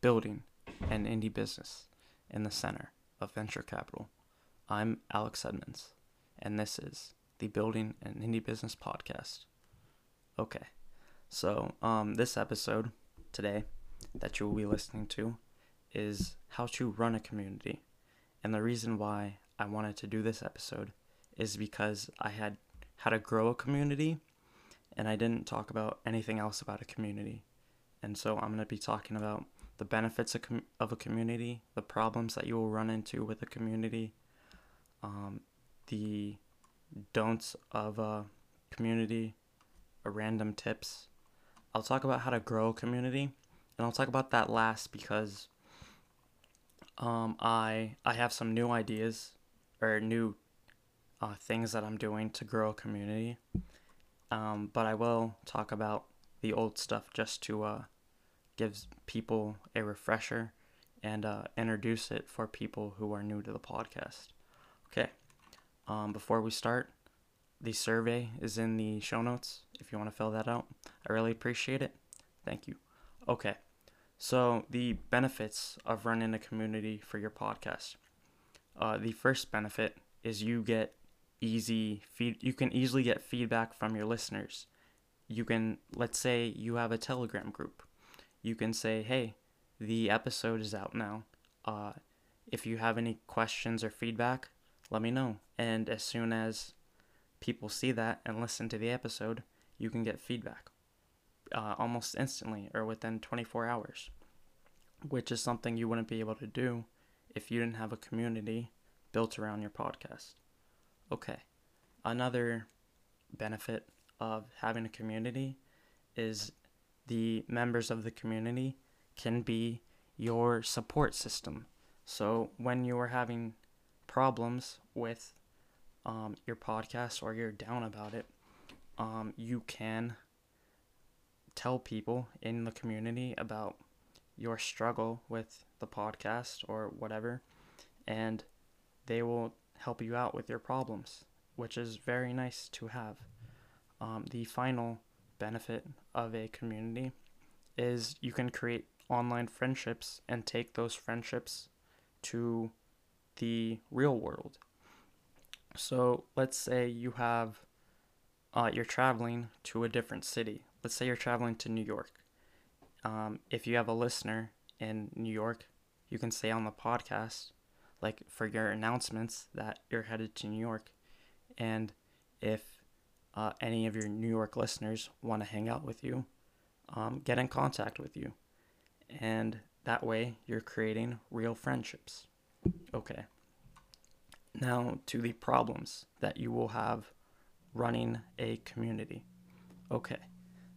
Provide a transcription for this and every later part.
building an indie business in the center of venture capital. I'm Alex Edmonds, and this is the Building an Indie Business podcast. Okay, so um, this episode today that you will be listening to is how to run a community. And the reason why I wanted to do this episode is because I had how to grow a community and I didn't talk about anything else about a community. And so I'm going to be talking about the benefits of, com- of a community, the problems that you will run into with a community, um, the don'ts of a community, a random tips. I'll talk about how to grow a community, and I'll talk about that last because um, I I have some new ideas or new uh, things that I'm doing to grow a community. Um, but I will talk about the old stuff just to uh, give people a refresher and uh, introduce it for people who are new to the podcast. Okay. Um, before we start, the survey is in the show notes if you want to fill that out. I really appreciate it. Thank you. Okay. So, the benefits of running a community for your podcast. Uh, the first benefit is you get easy feed you can easily get feedback from your listeners you can let's say you have a telegram group you can say hey the episode is out now uh, if you have any questions or feedback let me know and as soon as people see that and listen to the episode you can get feedback uh, almost instantly or within 24 hours which is something you wouldn't be able to do if you didn't have a community built around your podcast Okay. Another benefit of having a community is the members of the community can be your support system. So when you are having problems with um, your podcast or you're down about it, um, you can tell people in the community about your struggle with the podcast or whatever, and they will help you out with your problems, which is very nice to have. Um, the final benefit of a community is you can create online friendships and take those friendships to the real world. So let's say you have uh, you're traveling to a different city. Let's say you're traveling to New York. Um, if you have a listener in New York, you can say on the podcast, like for your announcements that you're headed to New York. And if uh, any of your New York listeners want to hang out with you, um, get in contact with you. And that way you're creating real friendships. Okay. Now to the problems that you will have running a community. Okay.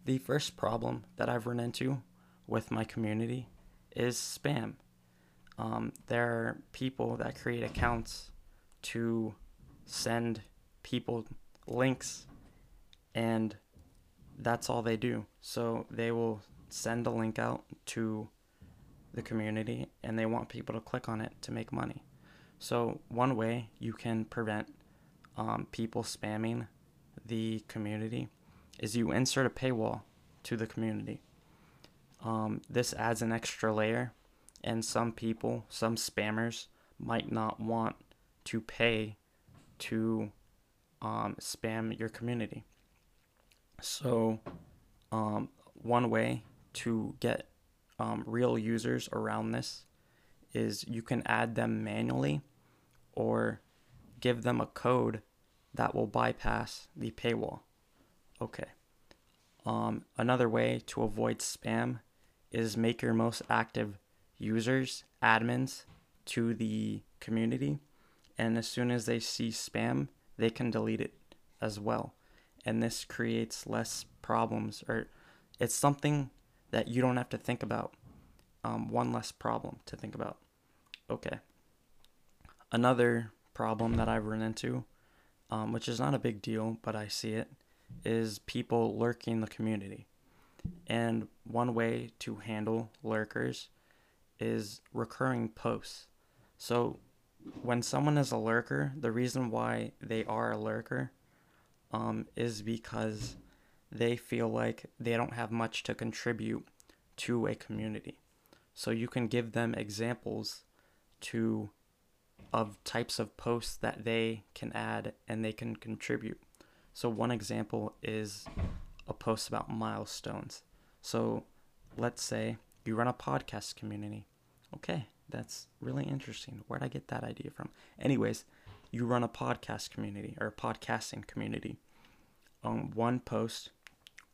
The first problem that I've run into with my community is spam um, there are people that create accounts to send people links and that's all they do. So they will send a link out to the community and they want people to click on it to make money. So one way you can prevent um, people spamming the community is you insert a paywall to the community. Um, this adds an extra layer and some people, some spammers, might not want to pay to um, spam your community. So, um, one way to get um, real users around this is you can add them manually or give them a code that will bypass the paywall. Okay. Um, another way to avoid spam is make your most active users, admins to the community. And as soon as they see spam, they can delete it as well. And this creates less problems, or it's something that you don't have to think about. Um, one less problem to think about. Okay. Another problem that I've run into, um, which is not a big deal, but I see it, is people lurking the community. And one way to handle lurkers is recurring posts. So when someone is a lurker, the reason why they are a lurker um, is because they feel like they don't have much to contribute to a community. So you can give them examples to of types of posts that they can add and they can contribute. So one example is a post about milestones. So let's say you run a podcast community. Okay, that's really interesting. Where'd I get that idea from? Anyways, you run a podcast community or a podcasting community. Um, one post,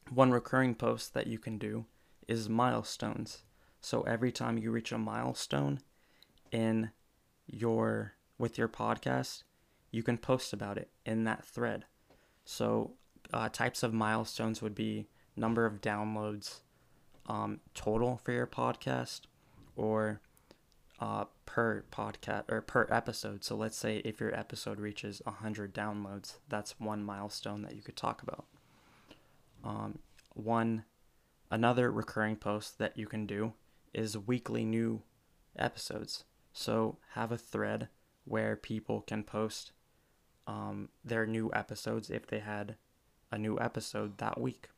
one recurring post that you can do is milestones. So every time you reach a milestone in your with your podcast, you can post about it in that thread. So uh, types of milestones would be number of downloads um, total for your podcast or uh, per podcast or per episode. So let's say if your episode reaches 100 downloads, that's one milestone that you could talk about. Um, one another recurring post that you can do is weekly new episodes. So have a thread where people can post um, their new episodes if they had a new episode that week.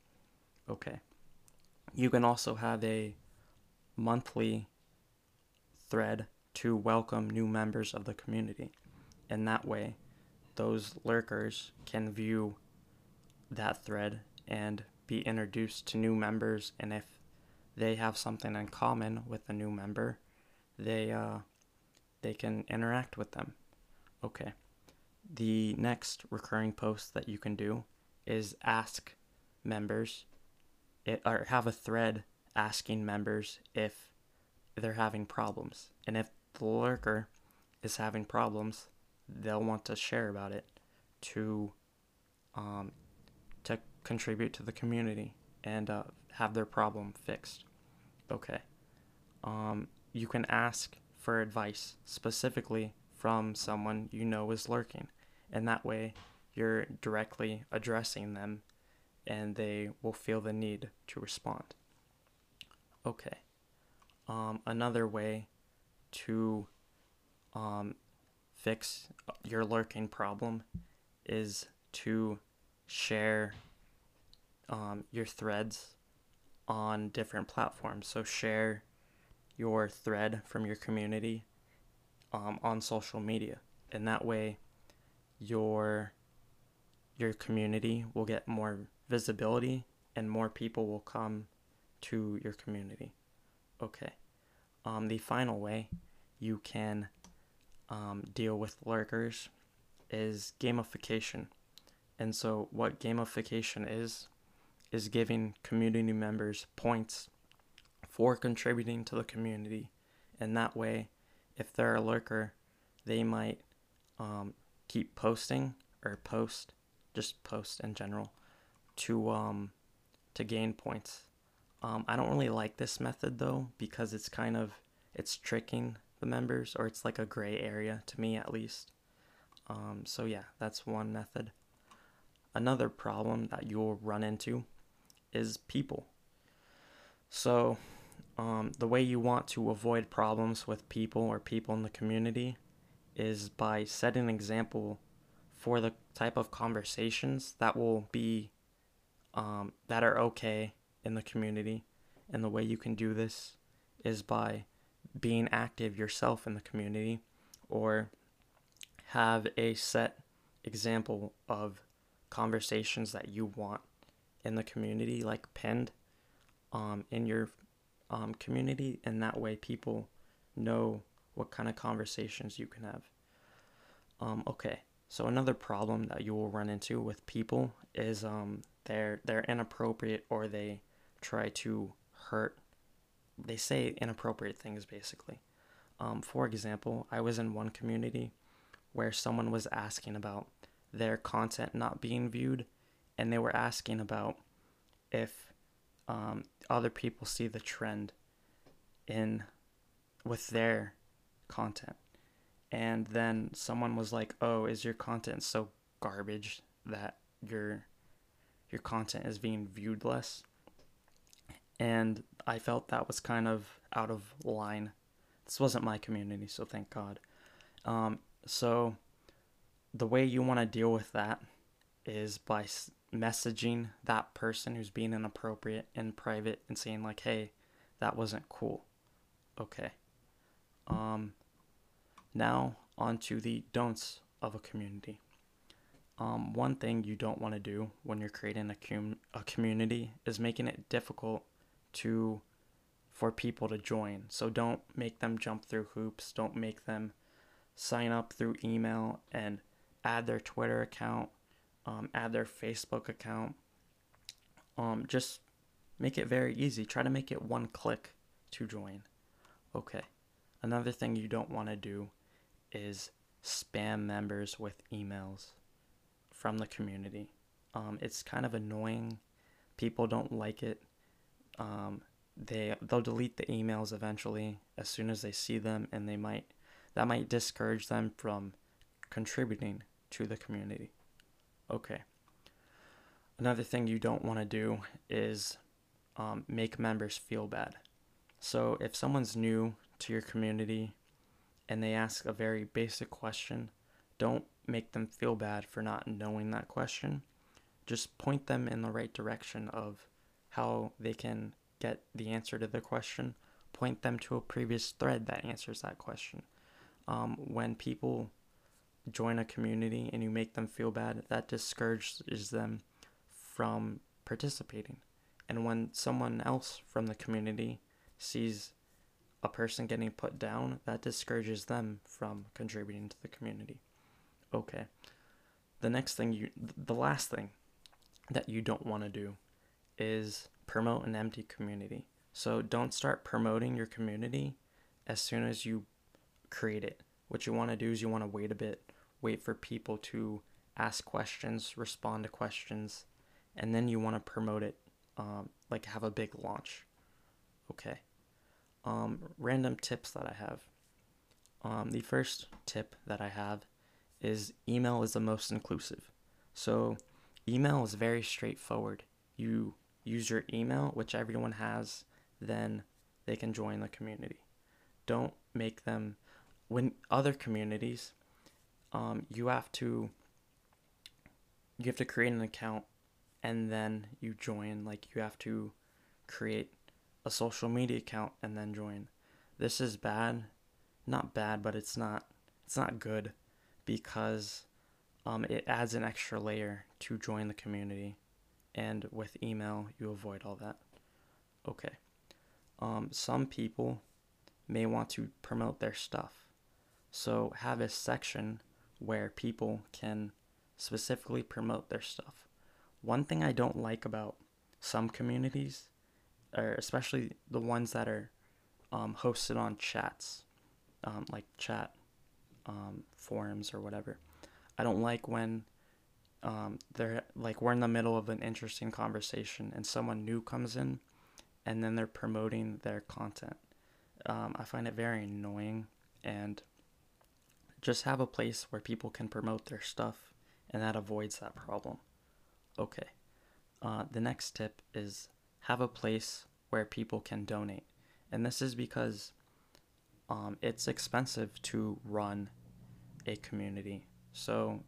Okay. You can also have a monthly thread to welcome new members of the community. And that way, those lurkers can view that thread and be introduced to new members. And if they have something in common with a new member, they uh, they can interact with them. Okay. The next recurring post that you can do is ask members it, or have a thread asking members if they're having problems. And if the lurker is having problems, they'll want to share about it to um, to contribute to the community and uh, have their problem fixed. Okay. Um, you can ask for advice specifically from someone you know is lurking, and that way you're directly addressing them and they will feel the need to respond. Okay. Um, another way to um, fix your lurking problem is to share um, your threads on different platforms. So share your thread from your community um, on social media, and that way your your community will get more visibility and more people will come to your community. Okay. Um, the final way you can um, deal with lurkers is gamification. And so, what gamification is, is giving community members points for contributing to the community. And that way, if they're a lurker, they might um, keep posting or post, just post in general, to um, to gain points. Um, I don't really like this method though because it's kind of it's tricking the members or it's like a gray area to me at least. Um, so yeah, that's one method. Another problem that you'll run into is people. So um, the way you want to avoid problems with people or people in the community is by setting an example for the type of conversations that will be um, that are okay in the community. And the way you can do this is by being active yourself in the community or have a set example of conversations that you want in the community, like pinned um, in your um, community, and that way people know what kind of conversations you can have. Um, okay, so another problem that you will run into with people is um, they're they're inappropriate or they try to hurt. They say inappropriate things basically. Um, for example, I was in one community where someone was asking about their content not being viewed, and they were asking about if um, other people see the trend in with their content. And then someone was like, "Oh, is your content so garbage that your your content is being viewed less?" And I felt that was kind of out of line. This wasn't my community, so thank God. Um, so the way you want to deal with that is by messaging that person who's being inappropriate in private and saying like, "Hey, that wasn't cool." Okay. Um, now on to the don'ts of a community. Um, one thing you don't want to do when you're creating a, com- a community is making it difficult to for people to join. So don't make them jump through hoops. Don't make them sign up through email and add their Twitter account, um, add their Facebook account. Um, just make it very easy. Try to make it one click to join. Okay. Another thing you don't want to do is spam members with emails from the community. Um, it's kind of annoying. People don't like it. Um, they they'll delete the emails eventually as soon as they see them, and they might that might discourage them from contributing to the community. Okay. Another thing you don't want to do is um, make members feel bad. So if someone's new to your community and they ask a very basic question, don't make them feel bad for not knowing that question. Just point them in the right direction of how they can get the answer to the question. Point them to a previous thread that answers that question. Um, when people join a community and you make them feel bad, that discourages them from participating. And when someone else from the community sees a person getting put down, that discourages them from contributing to the community. Okay. The next thing you, the last thing that you don't want to do is promote an empty community. So don't start promoting your community as soon as you create it. What you want to do is you want to wait a bit, wait for people to ask questions, respond to questions, and then you want to promote it, um, like have a big launch. Okay. Um, random tips that I have. Um, the first tip that I have is email is the most inclusive. So, email is very straightforward. You use your email, which everyone has, then they can join the community. Don't make them, when other communities, um, you have to you have to create an account and then you join like you have to create a social media account and then join this is bad not bad but it's not it's not good because um, it adds an extra layer to join the community and with email you avoid all that. Okay. Um, some people may want to promote their stuff. So have a section where people can specifically promote their stuff. One thing i don't like about some communities or especially the ones that are um, hosted on chats um, like chat um, forums or whatever i don't like when um, they're like we're in the middle of an interesting conversation and someone new comes in and then they're promoting their content. Um, I find it very annoying and just have a place where people can promote their stuff and that avoids that problem. Okay. Uh, the next tip is have a place where people can donate. And this is because um, it's expensive to run a community. So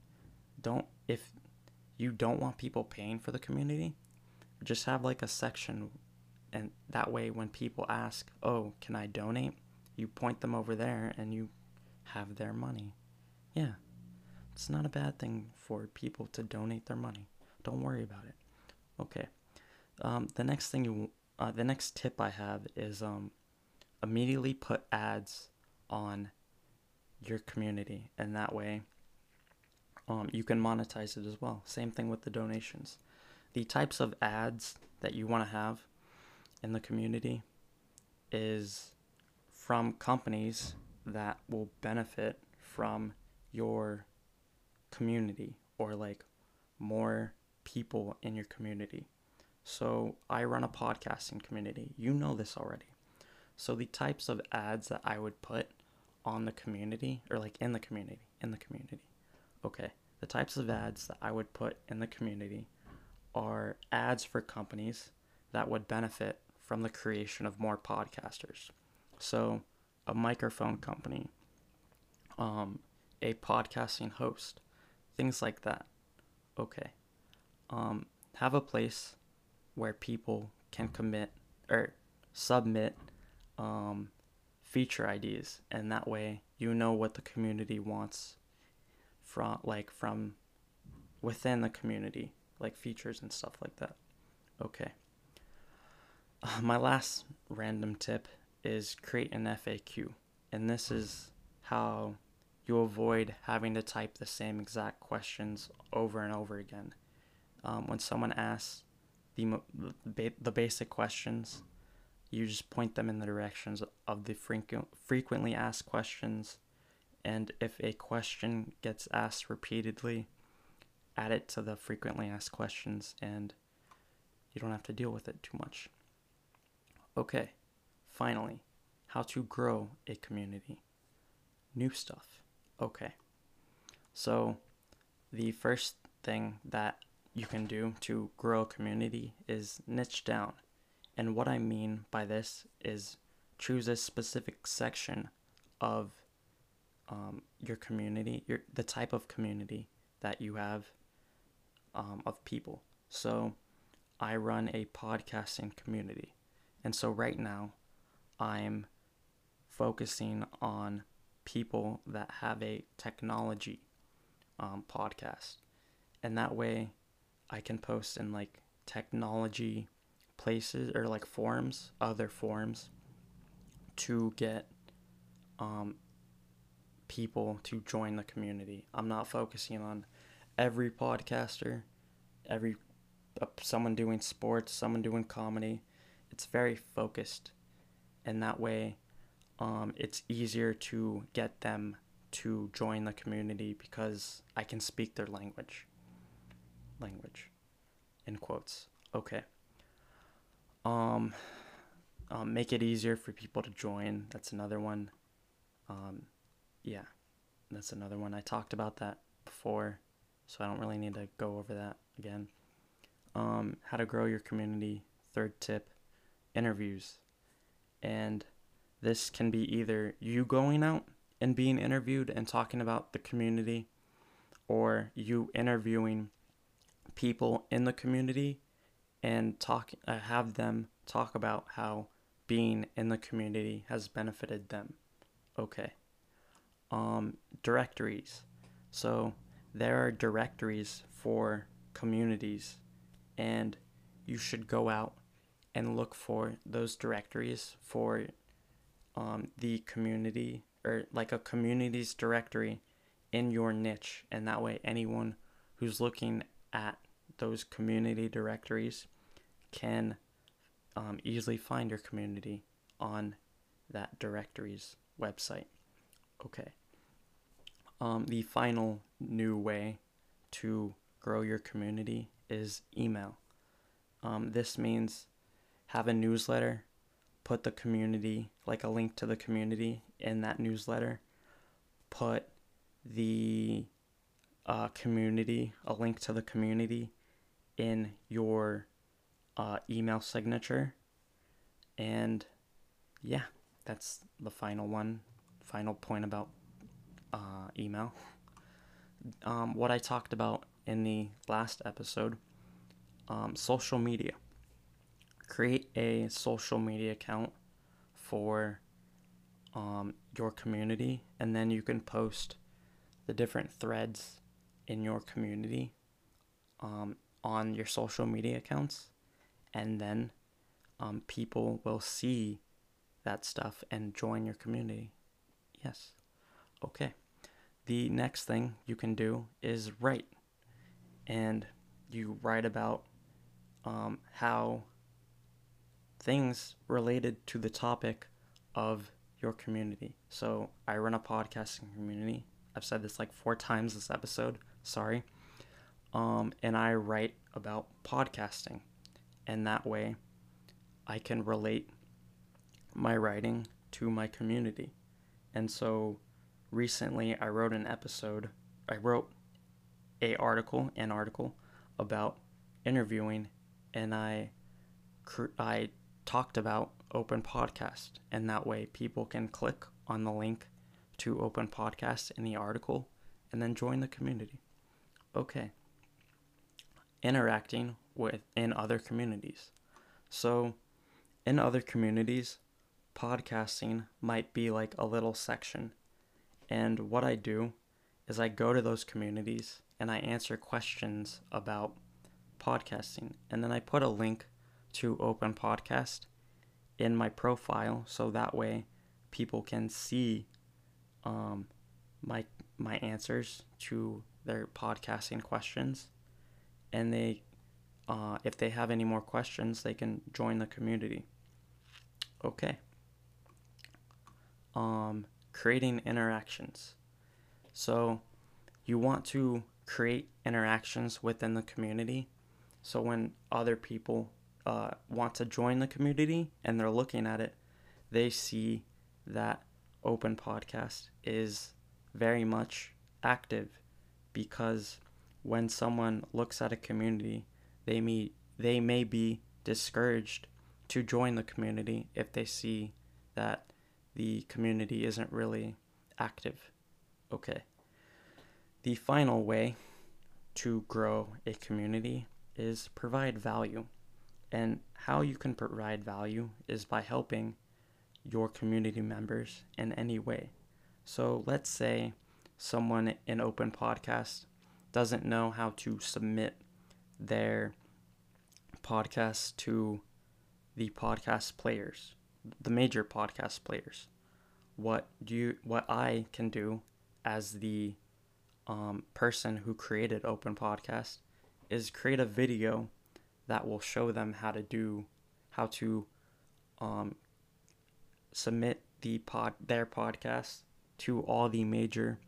don't if you don't want people paying for the community, just have like a section and that way when people ask, "Oh, can I donate?" you point them over there and you have their money. Yeah. It's not a bad thing for people to donate their money. Don't worry about it. Okay. Um, the next thing you uh, the next tip I have is um, immediately put ads on your community and that way um, you can monetize it as well. Same thing with the donations. The types of ads that you want to have in the community is from companies that will benefit from your community or like more people in your community. So I run a podcasting community. You know this already. So the types of ads that I would put on the community or like in the community, in the community. Okay the types of ads that I would put in the community are ads for companies that would benefit from the creation of more podcasters. So, a microphone company, um, a podcasting host, things like that. Okay. Um, have a place where people can commit or submit um, feature ideas and that way you know what the community wants from like from within the community like features and stuff like that okay uh, my last random tip is create an faq and this is how you avoid having to type the same exact questions over and over again um, when someone asks the, the, basic questions you just point them in the directions of the frequent, frequently asked questions. And if a question gets asked repeatedly, add it to the frequently asked questions and you don't have to deal with it too much. Okay, finally, how to grow a community. New stuff. Okay, so the first thing that you can do to grow a community is niche down. And what I mean by this is choose a specific section of um, your community, your the type of community that you have um, of people. So I run a podcasting community. And so right now I'm focusing on people that have a technology um, podcast. And that way I can post in like technology places or like forums, other forums, to get um, people to join the community. I'm not focusing on every podcaster, every uh, someone doing sports, someone doing comedy. It's very focused, and that way, um, it's easier to get them to join the community because I can speak their language. Language, in quotes. Okay. Um, um, make it easier for people to join. That's another one. Um, yeah, that's another one. I talked about that before, so I don't really need to go over that again. Um, how to grow your community. Third tip interviews. And this can be either you going out and being interviewed and talking about the community, or you interviewing people in the community and talk uh, have them talk about how being in the community has benefited them. Okay. Um, directories. So there are directories for communities, and you should go out and look for those directories for um, the community or like a community's directory in your niche, and that way anyone who's looking at those community directories can um, easily find your community on that directory's website. Okay. Um, the final new way to grow your community is email. Um, this means have a newsletter, put the community, like a link to the community in that newsletter, put the uh, community, a link to the community in your uh, email signature. And yeah, that's the final one, final point about uh, email. Um, what I talked about in the last episode um, social media. Create a social media account for um, your community, and then you can post the different threads in your community um, on your social media accounts, and then um, people will see that stuff and join your community. Yes. Okay. The next thing you can do is write, and you write about um, how things related to the topic of your community. So I run a podcasting community. I've said this like four times this episode. Sorry um, and I write about podcasting. And that way, I can relate my writing to my community. And so recently, I wrote an episode, I wrote a article, an article about interviewing, and I, I talked about Open Podcast. And that way, people can click on the link to Open Podcast in the article and then join the community. Okay interacting with in other communities. So, in other communities, podcasting might be like a little section. And what I do is I go to those communities and I answer questions about podcasting. And then I put a link to Open Podcast in my profile so that way people can see um, my my answers to their podcasting questions. And they uh, if they have any more questions they can join the community. Okay. Um, creating interactions. So you want to create interactions within the community. So when other people uh, want to join the community and they're looking at it they see that open podcast is very much active because when someone looks at a community, they may they may be discouraged to join the community if they see that the community isn't really active. Okay. The final way to grow a community is provide value. And how you can provide value is by helping your community members in any way. So let's say someone in Open Podcast doesn't know how to submit their podcast to the podcast players, the major podcast players. What do you what I can do as the um, person who created Open Podcast is create a video that will show them how to do how to um, submit the pod their podcast to all the major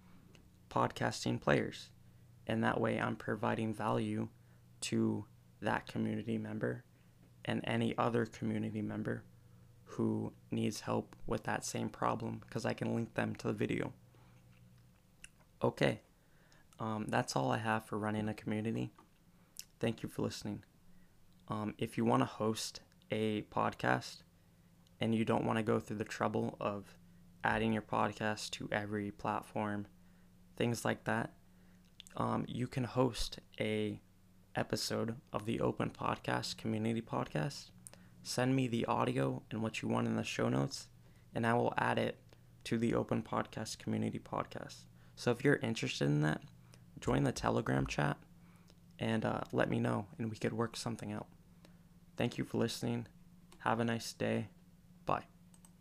podcasting players. And that way I'm providing value to that community member and any other community member who needs help with that same problem because I can link them to the video. Okay, um, that's all I have for running a community. Thank you for listening. Um, if you want to host a podcast, and you don't want to go through the trouble of adding your podcast to every platform, things like that, um, you can host a episode of the Open Podcast Community Podcast. Send me the audio and what you want in the show notes, and I will add it to the Open Podcast Community Podcast. So if you're interested in that, join the Telegram chat and uh, let me know, and we could work something out. Thank you for listening. Have a nice day.